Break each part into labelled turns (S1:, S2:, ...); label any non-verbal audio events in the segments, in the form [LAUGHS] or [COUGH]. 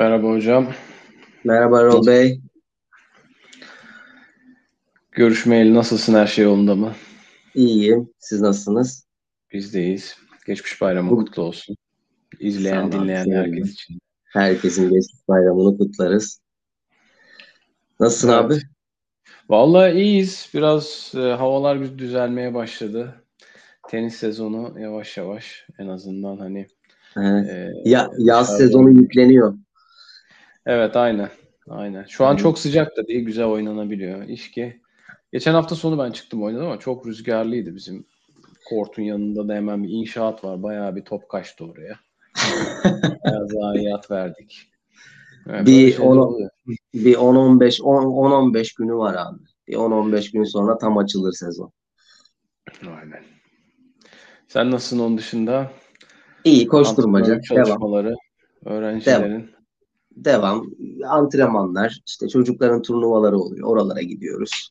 S1: Merhaba hocam.
S2: Merhaba Erol Bey.
S1: Görüşmeyeli nasılsın? Her şey yolunda mı?
S2: İyiyim. Siz nasılsınız?
S1: Biz deyiz. Geçmiş bayramı
S2: Bu-
S1: kutlu olsun. İzleyen,
S2: Sağ ol,
S1: dinleyen
S2: senin de.
S1: herkes için.
S2: Herkesin geçmiş bayramını kutlarız. Nasılsın
S1: Evet.
S2: abi?
S1: Vallahi iyiyiz. Biraz e, havalar bir düzelmeye başladı. Tenis sezonu yavaş yavaş en azından hani
S2: He.
S1: e,
S2: Ya, yaz
S1: dışarıda-
S2: sezonu yükleniyor.
S1: Evet aynen. Aynen. Şu an çok sıcak da değil. Güzel oynanabiliyor. İş ki geçen hafta sonu ben çıktım oynadım ama çok rüzgarlıydı bizim kortun yanında da hemen bir inşaat var. Bayağı bir top kaçtı oraya. [LAUGHS] Bayağı zayiat verdik. Yani
S2: Bir
S1: böyle şeyler
S2: onu-
S1: oluyor.
S2: Bir 10-15 10-15 günü var abi. Bir 10-15 gün sonra tam açılır sezon.
S1: Aynen. Sen nasılsın onun dışında?
S2: İyi koşturmaca. Devam.
S1: çalışmaları, öğrencilerin.
S2: Devam. Antrenmanlar. işte çocukların turnuvaları oluyor. Oralara gidiyoruz.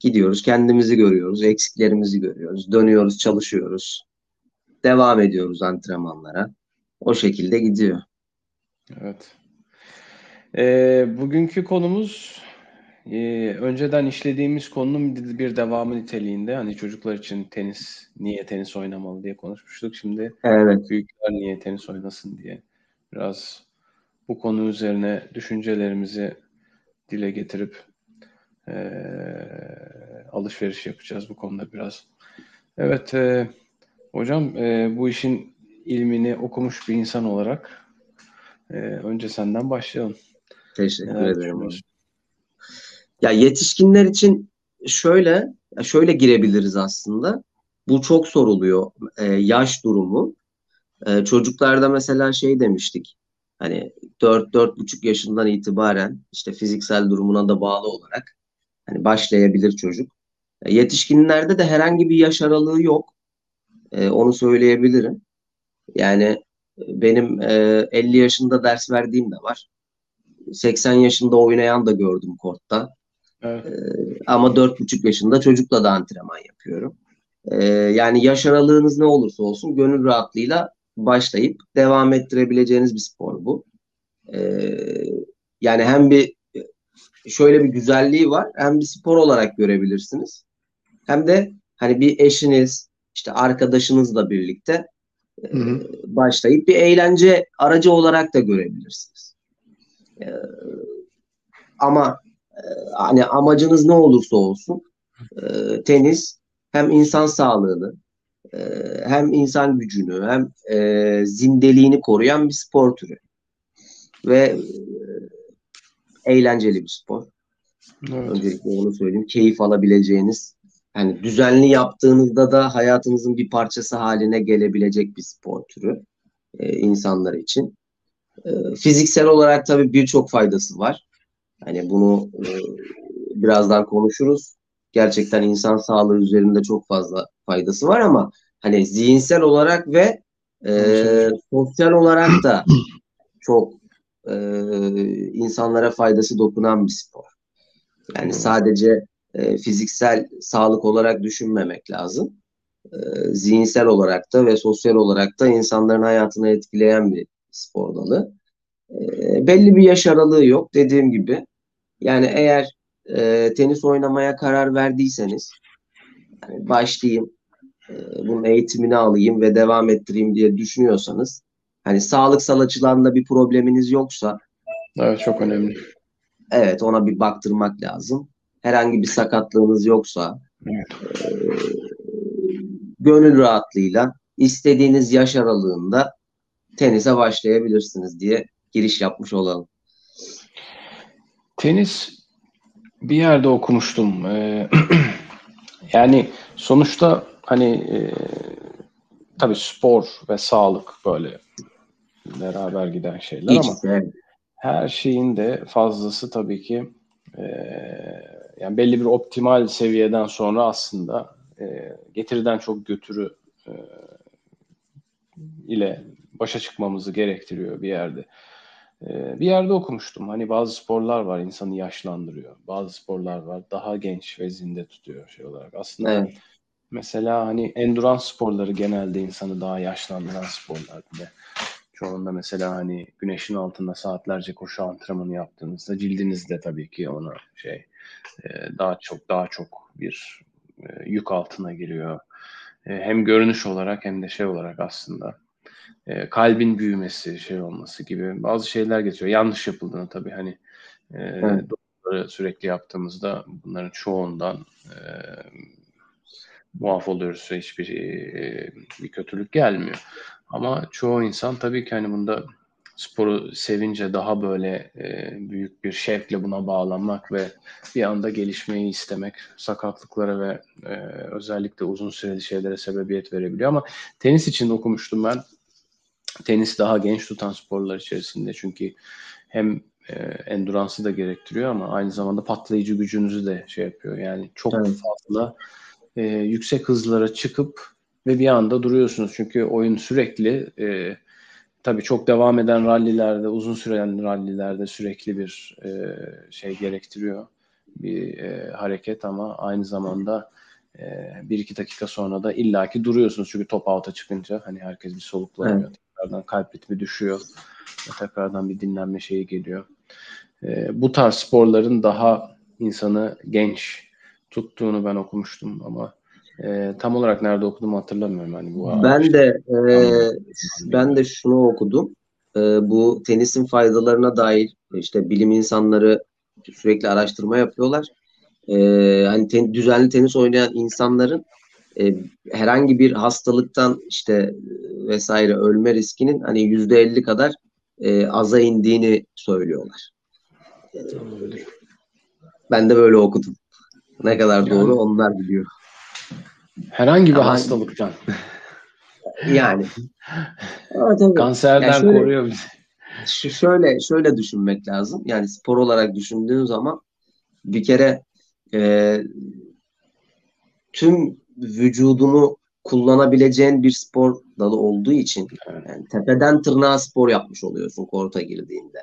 S2: Gidiyoruz. Kendimizi görüyoruz. Eksiklerimizi görüyoruz. Dönüyoruz, çalışıyoruz. Devam ediyoruz antrenmanlara. O şekilde gidiyor.
S1: Evet. Ee, bugünkü konumuz e, önceden işlediğimiz konunun bir bir devamı niteliğinde. Hani çocuklar için tenis, niye tenis oynamalı diye konuşmuştuk. Şimdi
S2: Evet.
S1: büyükler niye tenis oynasın diye biraz bu konu üzerine düşüncelerimizi dile getirip eee, alışveriş yapacağız bu konuda biraz. Evet eee, hocam eee, bu işin ilmini okumuş bir insan olarak eee, önce senden başlayalım.
S2: Teşekkür
S1: Neler
S2: ederim. Ya yetişkinler için şöyle şöyle girebiliriz aslında. Bu çok soruluyor. Ee, yaş durumu. Ee, çocuklarda mesela şey demiştik. Hani 4-4,5 yaşından itibaren işte fiziksel durumuna da bağlı olarak hani başlayabilir çocuk. E, Yetişkinlerde de herhangi bir yaş aralığı yok. E, onu söyleyebilirim. Yani e, benim e, 50 yaşında ders verdiğim de var. 80 yaşında oynayan da gördüm kortta.
S1: Evet.
S2: Ama 4,5 yaşında çocukla da antrenman yapıyorum. Ee, yani yaş aralığınız ne olursa olsun gönül rahatlığıyla başlayıp devam ettirebileceğiniz bir spor bu. Ee, yani hem bir şöyle bir güzelliği var hem bir spor olarak görebilirsiniz. Hem de hani bir eşiniz işte arkadaşınızla birlikte e,
S1: Hı hı.
S2: başlayıp bir eğlence aracı olarak da görebilirsiniz. Ee, ama e, hani amacınız ne olursa olsun e, tenis hem insan sağlığını e, hem insan gücünü hem e, zindeliğini koruyan bir spor türü ve e, eğlenceli bir spor.
S1: Evet.
S2: Öncelikle onu söyleyeyim. Keyif alabileceğiniz yani düzenli yaptığınızda da hayatınızın bir parçası haline gelebilecek bir spor türü e, insanlar için. E, fiziksel olarak tabii birçok faydası var. Hani bunu e, birazdan konuşuruz. Gerçekten insan sağlığı üzerinde çok fazla faydası var ama hani zihinsel olarak ve e, sosyal olarak da çok e, insanlara faydası dokunan bir spor. Yani sadece e, fiziksel sağlık olarak düşünmemek lazım. E, zihinsel olarak da ve sosyal olarak da insanların hayatını etkileyen bir spor dalı. E, belli bir yaş aralığı yok dediğim gibi. Yani eğer e, tenis oynamaya karar verdiyseniz yani başlayayım, e, bunun eğitimini alayım ve devam ettireyim diye düşünüyorsanız hani sağlıksal açıdan da bir probleminiz yoksa
S1: Evet çok önemli.
S2: evet ona bir baktırmak lazım. Herhangi bir sakatlığınız yoksa
S1: Evet.
S2: e, gönül rahatlığıyla istediğiniz yaş aralığında tenise başlayabilirsiniz diye giriş yapmış olalım.
S1: Tenis bir yerde okumuştum. Ee, [CLEARS THROAT] yani sonuçta hani e, tabii spor ve sağlık böyle beraber giden şeyler ama
S2: İkisi, evet.
S1: her şeyin de fazlası tabii ki e, yani belli bir optimal seviyeden sonra aslında e, getiriden çok götürü e, ile başa çıkmamızı gerektiriyor bir yerde. E, bir yerde okumuştum. Hani bazı sporlar var insanı yaşlandırıyor. Bazı sporlar var daha genç ve zinde tutuyor şey olarak. Aslında
S2: Evet.
S1: mesela hani endurance sporları genelde insanı daha yaşlandıran sporlar bile. Çoğunda mesela hani güneşin altında saatlerce koşu antrenmanı yaptığınızda cildiniz de tabii ki ona şey e, daha çok daha çok bir e, yük altına giriyor. E, hem görünüş olarak hem de şey olarak aslında kalbin büyümesi şey olması gibi bazı şeyler getiriyor. Yanlış yapıldığını tabii hani evet. sürekli yaptığımızda bunların çoğundan muaf oluyoruz hiçbir bir kötülük gelmiyor. Ama çoğu insan tabii ki hani bunda sporu sevince daha böyle e, büyük bir şevkle buna bağlanmak ve bir anda gelişmeyi istemek sakatlıklara ve e, özellikle uzun süreli şeylere sebebiyet verebiliyor. Ama tenis için okumuştum ben. Tenis daha genç tutan sporlar içerisinde çünkü hem e, enduransı da gerektiriyor ama aynı zamanda patlayıcı gücünüzü de şey yapıyor. Yani çok evet. fazla e, yüksek hızlara çıkıp ve bir anda duruyorsunuz. Çünkü oyun sürekli e, tabii çok devam eden rallilerde, uzun süren rallilerde sürekli bir e, şey gerektiriyor. Bir e, hareket ama aynı zamanda e, bir iki dakika sonra da illaki duruyorsunuz. Çünkü top out'a çıkınca hani herkes bir soluklanıyor. Evet. Tekrardan kalp ritmi düşüyor. Tekrardan bir dinlenme şeyi geliyor. E, bu tarz sporların daha insanı genç tuttuğunu ben okumuştum ama e, tam olarak nerede okudum hatırlamıyorum. Hani bu
S2: ben de e, ben de şunu okudum. E, bu tenisin faydalarına dair işte bilim insanları sürekli araştırma yapıyorlar. E, hani ten, düzenli tenis oynayan insanların e, herhangi bir hastalıktan işte vesaire ölme riskinin hani yüzde elli kadar e, aza indiğini söylüyorlar. E, ben de böyle okudum. Ne kadar yani, doğru onlar biliyor.
S1: Herhangi bir Ama, hastalıktan.
S2: Yani. [LAUGHS]
S1: Kanserden yani şöyle, koruyor bizi.
S2: Şu şöyle şöyle düşünmek lazım. Yani spor olarak düşündüğün zaman bir kere e, tüm vücudunu kullanabileceğin bir spor dalı olduğu için yani tepeden tırnağa spor yapmış oluyorsun korta girdiğinde.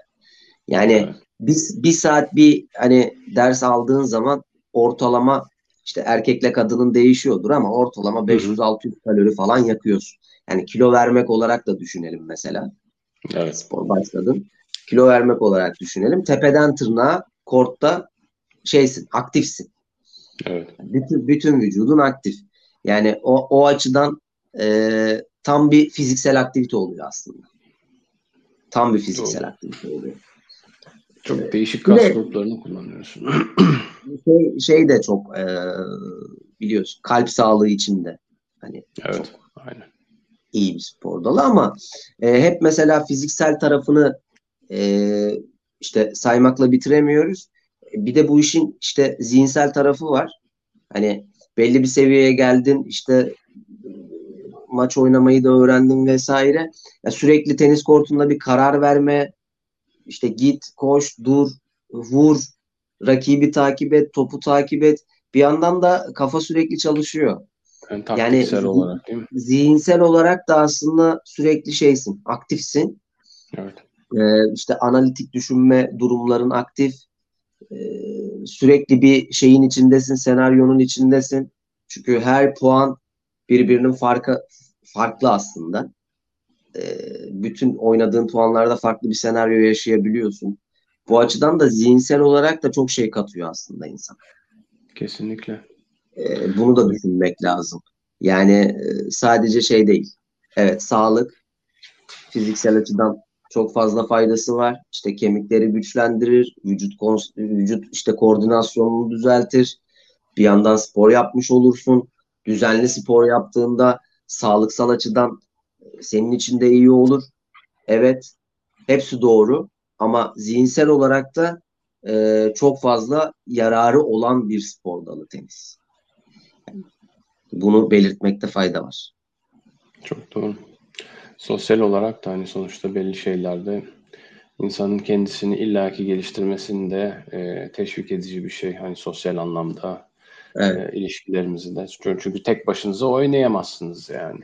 S2: Yani evet. bir, bir saat bir hani ders aldığın zaman ortalama işte erkekle kadının değişiyordur ama ortalama 500-600 kalori falan yakıyorsun. Yani kilo vermek olarak da düşünelim mesela. Evet. Spor başladın. Kilo vermek olarak düşünelim. Tepeden tırnağa kortta şeysin, aktifsin. Evet. Bütün, bütün vücudun aktif. Yani o, o açıdan e, tam bir fiziksel aktivite oluyor aslında. Tam bir fiziksel Doğru. aktivite oluyor.
S1: Çok ee, değişik kas gruplarını kullanıyorsun. [CLEARS THROAT]
S2: şey, şey de çok e, biliyorsun kalp sağlığı için de hani evet, çok aynen. iyi bir spor dalı ama e, hep mesela fiziksel tarafını e, işte saymakla bitiremiyoruz. Bir de bu işin işte zihinsel tarafı var. Hani belli bir seviyeye geldin işte maç oynamayı da öğrendin vesaire. Ya sürekli tenis kortunda bir karar verme, işte git, koş, dur, vur, rakibi takip et, topu takip et. Bir yandan da kafa sürekli çalışıyor.
S1: Yani, yani olarak değil mi?
S2: Zihinsel olarak da aslında sürekli şeysin, aktifsin. Evet. Ee, işte analitik düşünme durumların aktif. Sürekli bir şeyin içindesin, senaryonun içindesin. Çünkü her puan birbirinin farkı farklı aslında. Ee, bütün oynadığın puanlarda farklı bir senaryo yaşayabiliyorsun. Bu açıdan da zihinsel olarak da çok şey katıyor aslında insan.
S1: Kesinlikle.
S2: Ee, bunu da düşünmek lazım. Yani e, sadece şey değil. Evet sağlık fiziksel açıdan çok fazla faydası var. İşte kemikleri güçlendirir, vücut vücut işte koordinasyonunu düzeltir. Bir yandan spor yapmış olursun. Düzenli spor yaptığında sağlıksal açıdan senin için de iyi olur. Evet, hepsi doğru. Ama zihinsel olarak da e, çok fazla yararı olan bir spor dalı tenis. Bunu belirtmekte fayda var.
S1: Çok doğru. Sosyal olarak da hani sonuçta belli şeylerde insanın kendisini illaki geliştirmesinde e, teşvik edici bir şey. Hani sosyal anlamda evet. e, ilişkilerimizi de. Çünkü tek başınıza oynayamazsınız yani.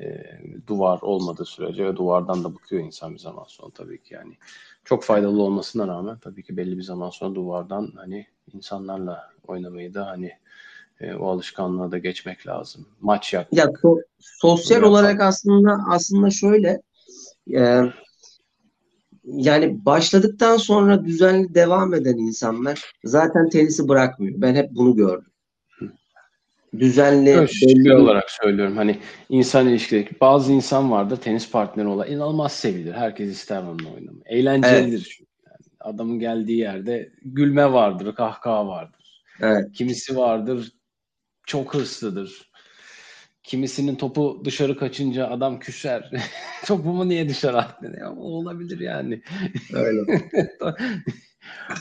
S1: E, duvar olmadığı sürece ve duvardan da bıkıyor insan bir zaman sonra tabii ki yani. Çok faydalı olmasına rağmen tabii ki belli bir zaman sonra duvardan hani insanlarla oynamayı da hani e, o alışkanlığa da geçmek lazım. Maç yapmak.
S2: Ya so- sosyal olarak aslında aslında şöyle e, yani başladıktan sonra düzenli devam eden insanlar zaten tenisi bırakmıyor. Ben hep bunu gördüm. Düzenli belli
S1: şey
S2: bir-
S1: olarak söylüyorum hani insan ilişkileri bazı insan vardır tenis partneri olan inanılmaz sevilir. Herkes ister onunla oynamayı. Eğlencelidir çünkü. Yani adamın geldiği yerde gülme vardır, kahkaha vardır.
S2: Evet.
S1: Kimisi vardır çok hırslıdır. Kimisinin topu dışarı kaçınca adam küser. [LAUGHS] Topumu niye dışarı attın? Ya, olabilir yani.
S2: Öyle. [LAUGHS]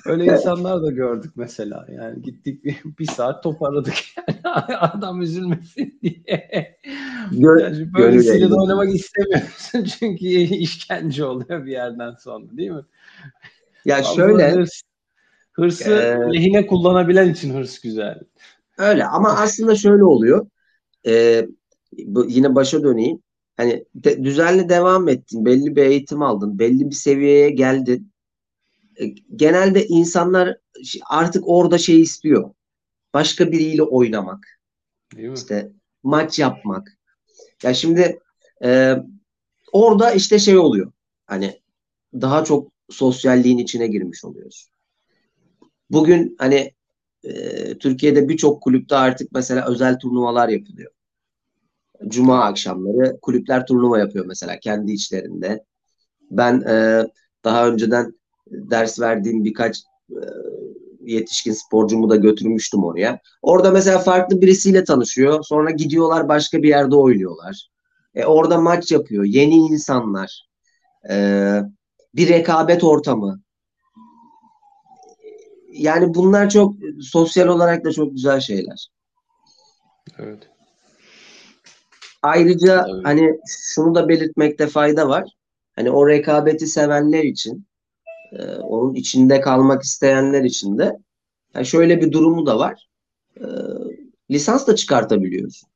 S1: Öyle insanlar da gördük mesela. Yani gittik bir, bir saat top aradık. Yani [LAUGHS] adam üzülmesin diye.
S2: Gö-
S1: Yani böylesiyle de oynamak istemiyorsun. Çünkü işkence oluyor bir yerden sonra değil mi?
S2: Ya
S1: Fazla
S2: şöyle
S1: hırs, hırsı
S2: Ee,
S1: lehine kullanabilen için hırs güzel.
S2: Öyle ama aslında şöyle oluyor. Ee, bu, yine başa döneyim. Hani de- düzenli devam ettin, belli bir eğitim aldın, belli bir seviyeye geldin. E, genelde insanlar artık orada şey istiyor. Başka biriyle oynamak,
S1: Değil mi?
S2: işte maç yapmak. Ya şimdi e, orada işte şey oluyor. Hani daha çok sosyalliğin içine girmiş oluyoruz. Bugün hani e, Türkiye'de birçok kulüpte artık mesela özel turnuvalar yapılıyor. Cuma akşamları kulüpler turnuva yapıyor mesela kendi içlerinde. Ben e, daha önceden ders verdiğim birkaç e, yetişkin sporcumu da götürmüştüm oraya. Orada mesela farklı birisiyle tanışıyor. Sonra gidiyorlar başka bir yerde oynuyorlar. E, orada maç yapıyor. Yeni insanlar. E, bir rekabet ortamı. Yani bunlar çok sosyal olarak da çok güzel şeyler.
S1: Evet.
S2: Ayrıca
S1: Evet.
S2: hani şunu da belirtmekte fayda var. Hani o rekabeti sevenler için, e, onun içinde kalmak isteyenler için de yani şöyle bir durumu da var. E, lisans da çıkartabiliyorsun.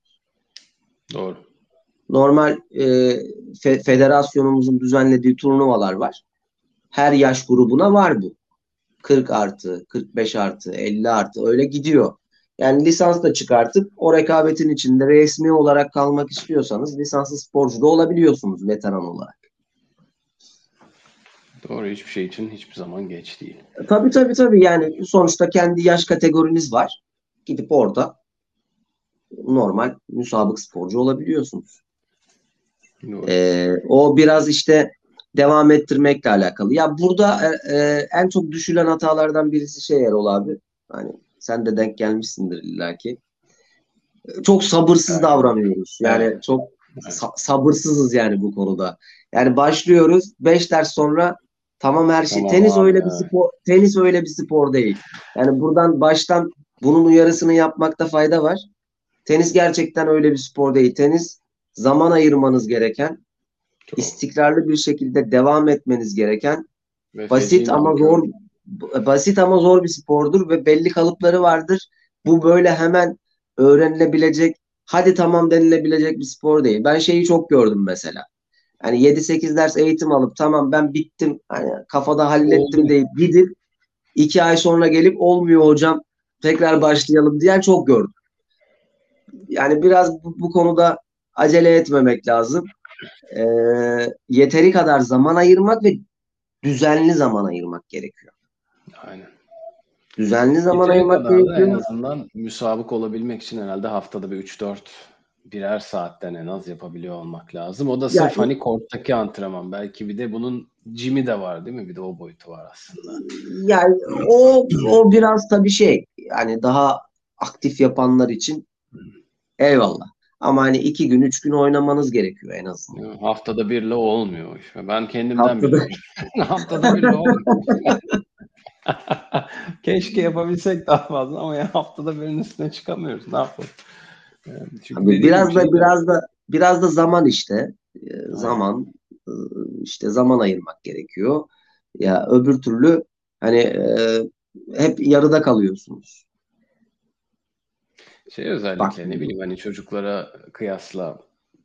S1: Doğru.
S2: Normal e, fe- federasyonumuzun düzenlediği turnuvalar var. Her yaş grubuna var bu. 40 artı, 45 artı, 50 artı öyle gidiyor. Yani lisans da çıkartıp o rekabetin içinde resmi olarak kalmak istiyorsanız lisanslı sporcu da olabiliyorsunuz veteran olarak.
S1: Doğru. Hiçbir şey için hiçbir zaman geç değil.
S2: Tabii tabii tabii yani sonuçta kendi yaş kategoriniz var. Gidip orada normal müsabık sporcu olabiliyorsunuz.
S1: Doğru.
S2: Ee, o biraz işte devam ettirmekle alakalı. Ya burada e, e, en çok düşülen hatalardan birisi şey Erol abi. Hani sen de denk gelmişsindir illaki. Çok sabırsız
S1: Evet.
S2: davranıyoruz. Yani
S1: Evet.
S2: çok sa- sabırsızız yani bu konuda. Yani başlıyoruz 5 ders sonra tamam her şey.
S1: Tamam
S2: tenis
S1: abi,
S2: öyle bir
S1: evet.
S2: spor tenis öyle bir spor değil. Yani buradan baştan bunun uyarısını yapmakta fayda var. Tenis gerçekten öyle bir spor değil. Tenis zaman ayırmanız gereken,
S1: Çok.
S2: istikrarlı bir şekilde devam etmeniz gereken
S1: Ve
S2: basit ama zor basit ama zor bir spordur ve belli kalıpları vardır. Bu böyle hemen öğrenilebilecek, hadi tamam denilebilecek bir spor değil. Ben şeyi çok gördüm mesela. Hani 7-8 ders eğitim alıp tamam ben bittim, hani kafada hallettim
S1: Oldu.
S2: deyip gidip iki ay sonra gelip olmuyor hocam tekrar başlayalım diyen çok gördüm. Yani biraz bu, bu konuda acele etmemek lazım. Ee, yeteri kadar zaman ayırmak ve düzenli zaman ayırmak gerekiyor.
S1: Aynen.
S2: Düzenli zaman
S1: Yeteri
S2: ayırmak
S1: da en
S2: gerekiyor.
S1: azından müsabık olabilmek için herhalde haftada bir 3-4 birer saatten en az yapabiliyor olmak lazım. O da sırf
S2: Ya-
S1: hani korttaki antrenman. Belki bir de bunun jim'i de var değil mi? Bir de o boyutu var aslında.
S2: Yani o o biraz tabii şey yani daha aktif yapanlar için eyvallah. Ama hani iki gün, üç gün oynamanız gerekiyor en azından.
S1: Mi? Haftada birle olmuyor o iş. Ben kendimden
S2: Haftada-
S1: biliyorum. [LAUGHS] Haftada birle olmuyor. [LAUGHS] Keşke yapabilsek daha fazla ama ya haftada birinin üstüne çıkamıyoruz. Ne yapalım? Yani çünkü
S2: Abi biraz da
S1: şey-
S2: biraz da biraz da zaman işte Ee, zaman e, işte zaman ayırmak gerekiyor. Ya öbür türlü hani e, hep yarıda kalıyorsunuz.
S1: Şey özellikle
S2: Bak-
S1: ne bileyim hani çocuklara kıyasla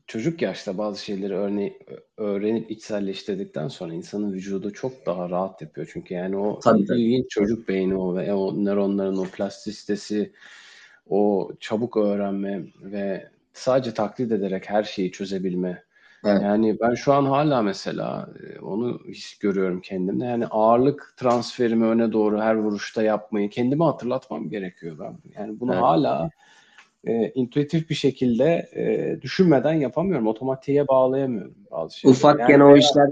S1: çocuk yaşta bazı şeyleri örne öğrenip içselleştirdikten sonra insanın vücudu çok daha rahat yapıyor. Çünkü yani o
S2: Tabii, tabii.
S1: ilginç çocuk beyni o ve o nöronların o plastisitesi, o çabuk öğrenme ve sadece taklit ederek her şeyi çözebilme Evet. Yani ben şu an hala mesela e, onu his görüyorum kendimde. Yani ağırlık transferimi öne doğru her vuruşta yapmayı kendime hatırlatmam gerekiyor ben. Yani bunu evet. hala e, intuitif bir şekilde e, düşünmeden yapamıyorum. Otomatiğe bağlayamıyorum bazı şeyleri.
S2: Ufakken yani o işler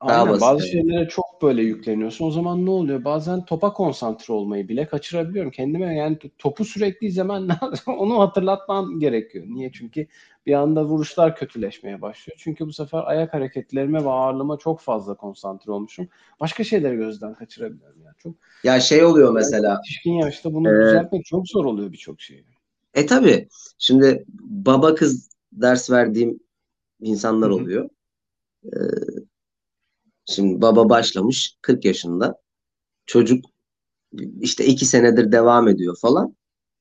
S1: Aynen, bazı şeylere çok böyle yükleniyorsun. O zaman ne oluyor? Bazen topa konsantre olmayı bile kaçırabiliyorum. Kendime yani topu sürekli izlemen [LAUGHS] onu hatırlatman gerekiyor. Niye? Çünkü bir anda vuruşlar kötüleşmeye başlıyor. Çünkü bu sefer ayak hareketlerime ve ağırlığıma çok fazla konsantre olmuşum. Başka şeyleri gözden kaçırabiliyorum. Yani çok
S2: ya şey oluyor mesela.
S1: Yetişkin yaşta bunu e, düzeltmek çok zor oluyor birçok şey.
S2: E tabi. Şimdi baba kız ders verdiğim insanlar oluyor. Ee, Şimdi baba başlamış 40 yaşında. Çocuk işte iki senedir devam ediyor falan.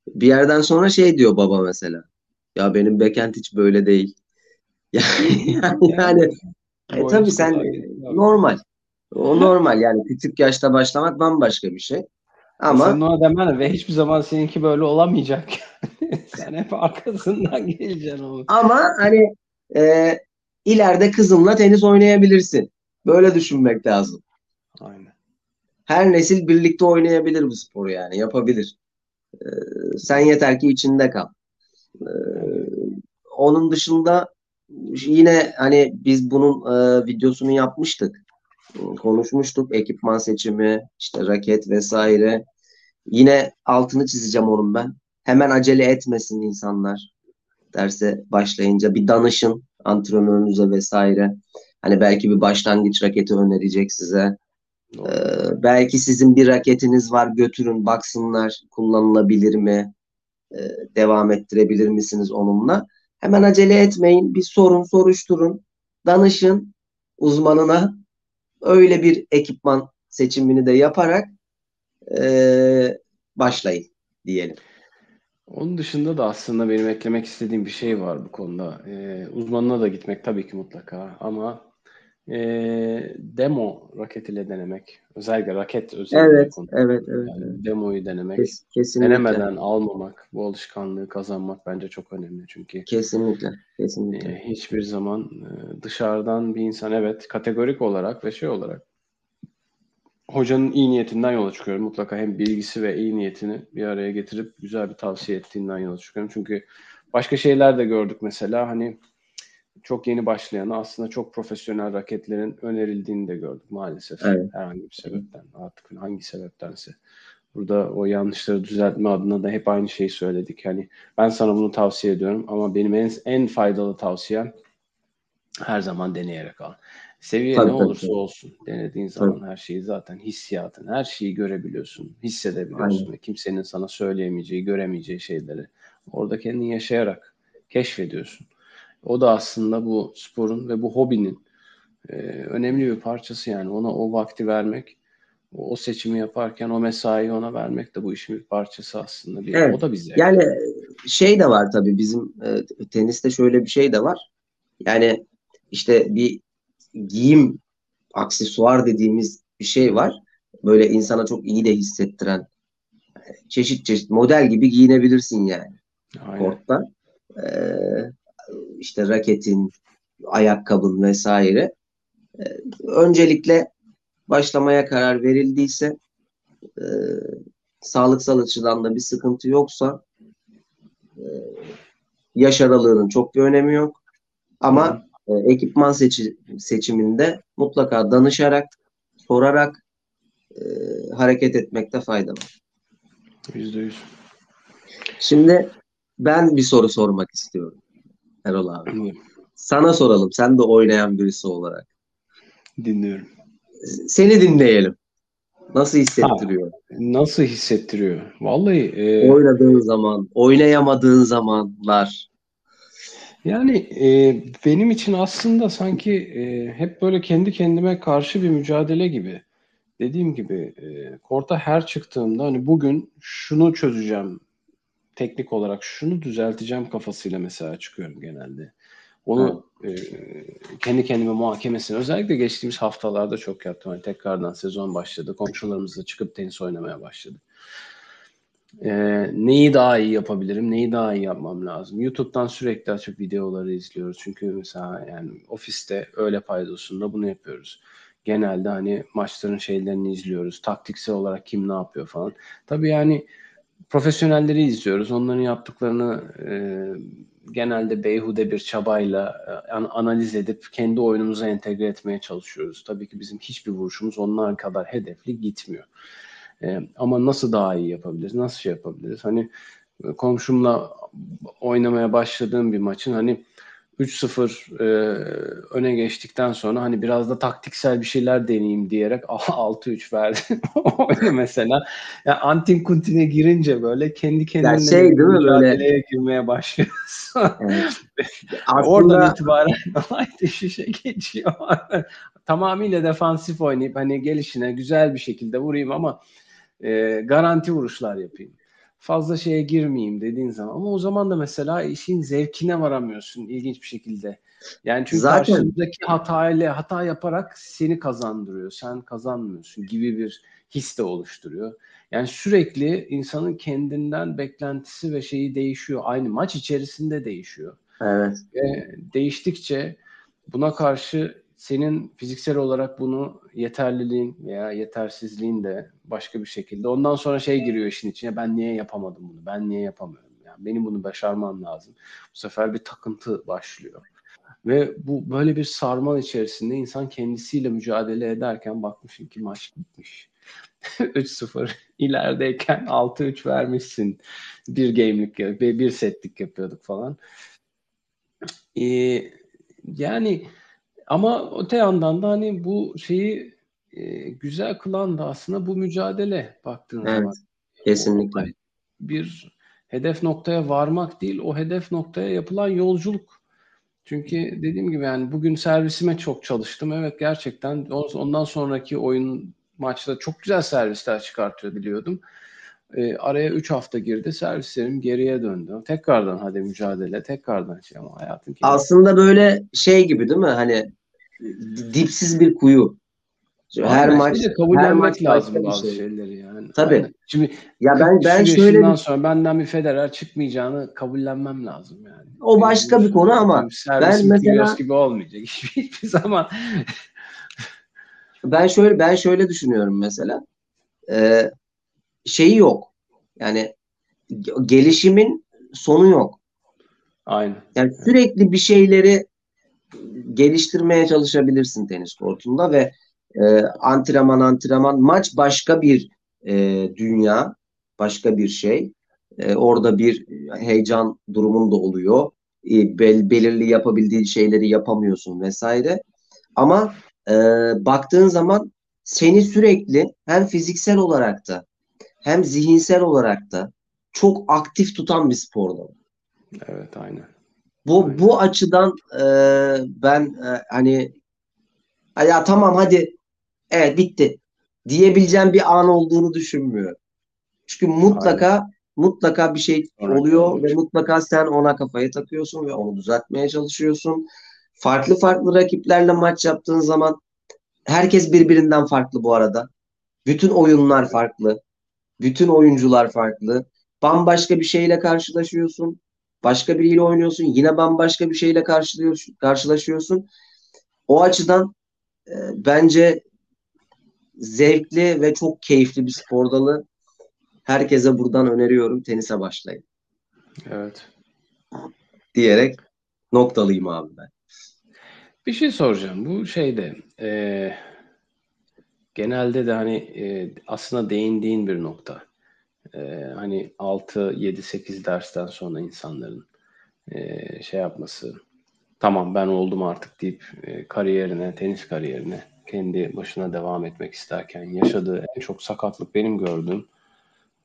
S2: Bir yerden sonra şey diyor baba mesela. Ya benim backend hiç böyle değil. [LAUGHS] yani, yani e, tabii sen normal. [LAUGHS] O normal yani küçük yaşta başlamak bambaşka bir şey. Ama
S1: sen ona demene ve hiçbir zaman seninki böyle olamayacak. [LAUGHS] sen hep arkasından geleceksin oğlum.
S2: Ama hani e, ileride kızımla tenis oynayabilirsin. Böyle düşünmek lazım.
S1: Aynen.
S2: Her nesil birlikte oynayabilir bu sporu yani yapabilir. Ee, sen yeter ki içinde kal. Ee, onun dışında yine hani biz bunun e, videosunu yapmıştık. Konuşmuştuk ekipman seçimi, işte raket vesaire. Yine altını çizeceğim onun ben. Hemen acele etmesin insanlar derse başlayınca bir danışın antrenörünüze vesaire. Hani belki bir başlangıç raketi önerecek size. Ee, belki sizin bir raketiniz var götürün baksınlar kullanılabilir mi? Ee, devam ettirebilir misiniz onunla? Hemen acele etmeyin. Bir sorun soruşturun. Danışın uzmanına. Öyle bir ekipman seçimini de yaparak e, başlayın diyelim.
S1: Onun dışında da aslında benim eklemek istediğim bir şey var bu konuda. Ee, uzmanına da gitmek tabii ki mutlaka ama e, demo raket ile denemek. Özellikle raket özellikle.
S2: Evet, konu. evet, evet.
S1: Yani demoyu denemek. Kes, kesinlikle. Denemeden almamak, bu alışkanlığı kazanmak bence çok önemli çünkü.
S2: Kesinlikle, kesinlikle.
S1: E, hiçbir zaman e, dışarıdan bir insan evet kategorik olarak ve şey olarak hocanın iyi niyetinden yola çıkıyorum. Mutlaka hem bilgisi ve iyi niyetini bir araya getirip güzel bir tavsiye ettiğinden yola çıkıyorum. Çünkü başka şeyler de gördük mesela hani çok yeni başlayanı aslında çok profesyonel raketlerin önerildiğini de gördük maalesef. Evet. Herhangi bir sebepten artık hangi sebeptense. Burada o yanlışları düzeltme adına da hep aynı şeyi söyledik. Hani ben sana bunu tavsiye ediyorum ama benim en, en faydalı tavsiyem her zaman deneyerek al. Seviye tabii, ne tabii, olursa olsun denediğin zaman tabii. her şeyi zaten hissiyatın, her şeyi görebiliyorsun, hissedebiliyorsun Aynen. ve kimsenin sana söyleyemeyeceği, göremeyeceği şeyleri orada kendin yaşayarak keşfediyorsun. O da aslında bu sporun ve bu hobinin e, önemli bir parçası yani ona o vakti vermek, o, seçimi yaparken o mesaiyi ona vermek de bu işin bir parçası aslında. Bir,
S2: evet.
S1: O da bize.
S2: Yani şey de var tabii bizim e, teniste şöyle bir şey de var. Yani işte bir giyim aksesuar dediğimiz bir şey var. Böyle insana çok iyi de hissettiren çeşit çeşit model gibi giyinebilirsin yani. Aynen. Kortta. Ee, işte raketin, ayakkabın vesaire. Ee, öncelikle başlamaya karar verildiyse e, sağlıksal açıdan da bir sıkıntı yoksa e, yaş aralığının çok bir önemi yok. Ama e, ekipman seçi, seçiminde mutlaka danışarak, sorarak e, hareket etmekte fayda var.
S1: Yüzde yüz.
S2: Şimdi ben bir soru sormak istiyorum. Erol abi. Sana soralım. Sen de oynayan birisi olarak.
S1: Dinliyorum.
S2: Seni dinleyelim. Nasıl hissettiriyor? Ha,
S1: nasıl hissettiriyor? Vallahi
S2: e... oynadığın zaman, oynayamadığın zamanlar.
S1: Yani e, benim için aslında sanki e, hep böyle kendi kendime karşı bir mücadele gibi. Dediğim gibi e, korta her çıktığımda hani bugün şunu çözeceğim teknik olarak şunu düzelteceğim kafasıyla mesela çıkıyorum genelde. Onu e, kendi kendime muhakemesini özellikle geçtiğimiz haftalarda çok yaptım. Hani tekrardan sezon başladı. Komşularımızla çıkıp tenis oynamaya başladık. e, neyi daha iyi yapabilirim, neyi daha iyi yapmam lazım. YouTube'dan sürekli açıp videoları izliyoruz. Çünkü mesela yani ofiste öyle paydosunda bunu yapıyoruz. Genelde hani maçların şeylerini izliyoruz. Taktiksel olarak kim ne yapıyor falan. Tabii yani profesyonelleri izliyoruz. Onların yaptıklarını e, genelde beyhude bir çabayla e, analiz edip kendi oyunumuza entegre etmeye çalışıyoruz. Tabii ki bizim hiçbir vuruşumuz onlar kadar hedefli gitmiyor. E, ama nasıl daha iyi yapabiliriz? Nasıl şey yapabiliriz? Hani e, komşumla oynamaya başladığım bir maçın hani 3-0 e, öne geçtikten sonra hani biraz da taktiksel bir şeyler deneyeyim diyerek [LAUGHS] 6-3 verdi. [LAUGHS] mesela yani Antin Kuntin'e girince böyle kendi kendine
S2: ya şey, değil mi böyle
S1: girmeye başlıyorsun. Evet. [LAUGHS] Aslında... Oradan itibaren olay şişe geçiyor. Tamamıyla defansif oynayıp hani gelişine güzel bir şekilde vurayım ama e, garanti vuruşlar yapayım fazla şeye girmeyeyim dediğin zaman. Ama o zaman da mesela işin zevkine varamıyorsun ilginç bir şekilde. Yani çünkü Zaten... karşındaki hatayla hata yaparak seni kazandırıyor. Sen kazanmıyorsun gibi bir his de oluşturuyor. Yani sürekli insanın kendinden beklentisi ve şeyi değişiyor. Aynı maç içerisinde değişiyor.
S2: Evet.
S1: Ve değiştikçe buna karşı senin fiziksel olarak bunu yeterliliğin veya yetersizliğin de başka bir şekilde. Ondan sonra şey giriyor işin içine. Ben niye yapamadım bunu? Ben niye yapamıyorum? Yani benim bunu başarmam lazım. Bu sefer bir takıntı başlıyor. Ve bu böyle bir sarmal içerisinde insan kendisiyle mücadele ederken bakmışım ki maç gitmiş. 3-0 [LAUGHS] ilerideyken 6-3 vermişsin. Bir game'lik bir setlik yapıyorduk falan. Ee, yani ama öte yandan da hani bu şeyi e, güzel kılan da aslında bu mücadele baktığın evet, zaman.
S2: Kesinlikle.
S1: Bir hedef noktaya varmak değil, o hedef noktaya yapılan yolculuk. Çünkü dediğim gibi yani bugün servisime çok çalıştım. Evet gerçekten ondan sonraki oyun maçta çok güzel servisler çıkartıyor biliyordum. E, araya 3 hafta girdi. Servislerim geriye döndü. Tekrardan hadi mücadele, tekrardan şey ama hayatın
S2: Aslında böyle şey gibi değil mi? Hani dipsiz bir kuyu.
S1: Her Aynen. maç her maç lazım bazı şey. şeyleri yani.
S2: Tabii. Aynen.
S1: Şimdi ya ben ben şöyle bir... sonra benden bir Federer çıkmayacağını kabullenmem lazım yani.
S2: O başka Benim bir konu ama ben mesela
S1: gibi olmayacak [LAUGHS] hiçbir zaman.
S2: ben şöyle ben şöyle düşünüyorum mesela. Ee, şeyi yok. Yani gelişimin sonu yok.
S1: Aynen.
S2: Yani sürekli bir şeyleri geliştirmeye çalışabilirsin tenis kortunda ve e, antrenman antrenman maç başka bir e, dünya, başka bir şey. E, orada bir heyecan durumun da oluyor. E, bel, belirli yapabildiğin şeyleri yapamıyorsun vesaire. Ama e, baktığın zaman seni sürekli hem fiziksel olarak da hem zihinsel olarak da çok aktif tutan bir spor dalı.
S1: Evet aynen.
S2: Bu aynen. bu açıdan e, ben e, hani ya tamam hadi evet bitti diyebileceğim bir an olduğunu düşünmüyorum. Çünkü mutlaka aynen. mutlaka bir şey oluyor ve mutlaka sen ona kafayı takıyorsun ve onu düzeltmeye çalışıyorsun. Farklı farklı rakiplerle maç yaptığın zaman herkes birbirinden farklı bu arada. Bütün oyunlar farklı. Bütün oyuncular farklı. Bambaşka bir şeyle karşılaşıyorsun. Başka biriyle oynuyorsun. Yine bambaşka bir şeyle karşılaşıyorsun. O açıdan e, bence zevkli ve çok keyifli bir spor dalı. Herkese buradan öneriyorum. Tenise başlayın.
S1: Evet.
S2: Diyerek noktalıyım abi ben.
S1: Bir şey soracağım. Bu şeyde e, genelde de hani e, aslında değindiğin bir nokta. E, hani 6, 7, 8 dersten sonra insanların e, şey yapması tamam ben oldum artık deyip e, kariyerine, tenis kariyerine kendi başına devam etmek isterken yaşadığı en çok sakatlık benim gördüğüm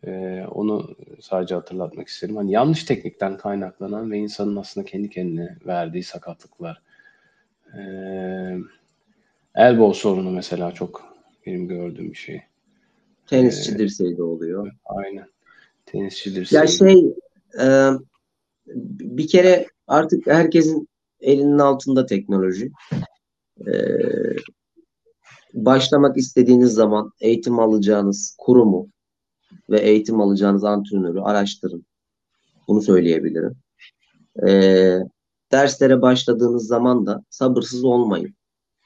S1: e, onu sadece hatırlatmak isterim. Hani yanlış teknikten kaynaklanan ve insanın aslında kendi kendine verdiği sakatlıklar. E, elbow sorunu mesela çok benim gördüğüm bir şey.
S2: Tenisçi ee, dirseği de oluyor.
S1: Aynen. Tenisçi dirseği.
S2: Ya şey e, bir kere artık herkesin elinin altında teknoloji. E, başlamak istediğiniz zaman eğitim alacağınız kurumu ve eğitim alacağınız antrenörü araştırın. Bunu söyleyebilirim. Ee, derslere başladığınız zaman da sabırsız olmayın.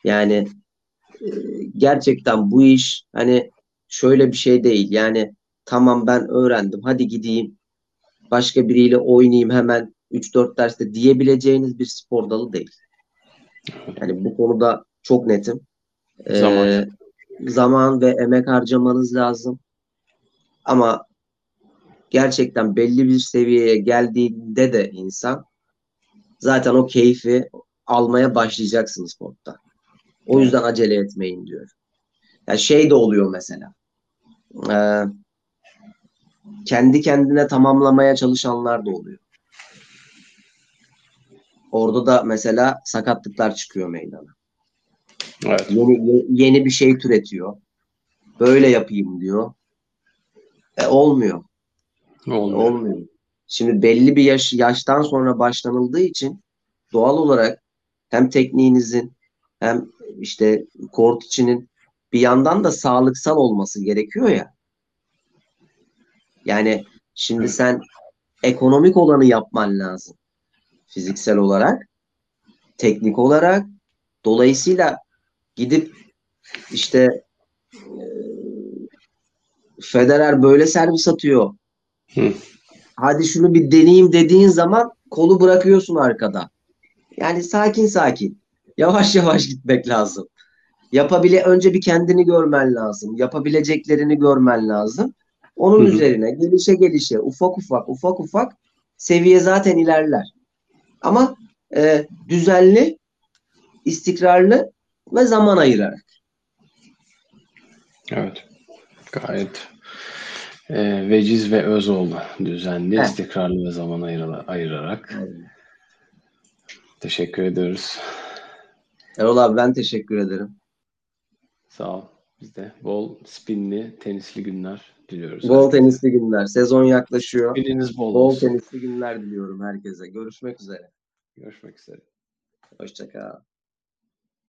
S2: Yani e, gerçekten bu iş hani şöyle bir şey değil. Yani tamam ben öğrendim hadi gideyim başka biriyle oynayayım hemen 3-4 derste diyebileceğiniz bir spor dalı değil. Yani bu konuda çok netim. Ee,
S1: Zaman.
S2: zaman ve emek harcamanız lazım. Ama gerçekten belli bir seviyeye geldiğinde de insan zaten o keyfi almaya başlayacaksınız sportta. O yüzden acele etmeyin diyor. Yani şey de oluyor mesela. Ee, kendi kendine tamamlamaya çalışanlar da oluyor. Orada da mesela sakatlıklar çıkıyor meydana.
S1: Evet.
S2: Yeni, ye- yeni bir şey türetiyor. Böyle yapayım diyor. E, olmuyor.
S1: Olmuyor.
S2: Olmuyor. Şimdi belli bir yaş, yaştan sonra başlanıldığı için doğal olarak hem tekniğinizin hem işte kort içinin bir yandan da sağlıksal olması gerekiyor ya. Yani şimdi sen ekonomik olanı yapman lazım. Fiziksel olarak, teknik olarak. Dolayısıyla gidip işte e, Federer böyle servis atıyor.
S1: Hı.
S2: Hadi şunu bir deneyeyim dediğin zaman kolu bırakıyorsun arkada. Yani sakin sakin. Yavaş yavaş gitmek lazım. Yapabile önce bir kendini görmen lazım. Yapabileceklerini görmen lazım. Onun
S1: Hı hı.
S2: üzerine gelişe gelişe ufak ufak ufak ufak seviye zaten ilerler. Ama e, düzenli, istikrarlı ve zaman ayırarak.
S1: Evet. Gayet e, veciz ve öz oldu. Düzenli,
S2: Evet.
S1: istikrarlı ve zaman ayıra- ayırarak. Teşekkür ediyoruz.
S2: Erol abi ben teşekkür ederim.
S1: Sağ ol. Biz de bol spinli, tenisli günler diliyoruz.
S2: Bol
S1: herkese.
S2: tenisli günler. Sezon yaklaşıyor.
S1: Spininiz bol
S2: Bol
S1: olsun.
S2: tenisli günler diliyorum herkese. Görüşmek üzere.
S1: Görüşmek üzere.
S2: Hoşçakal.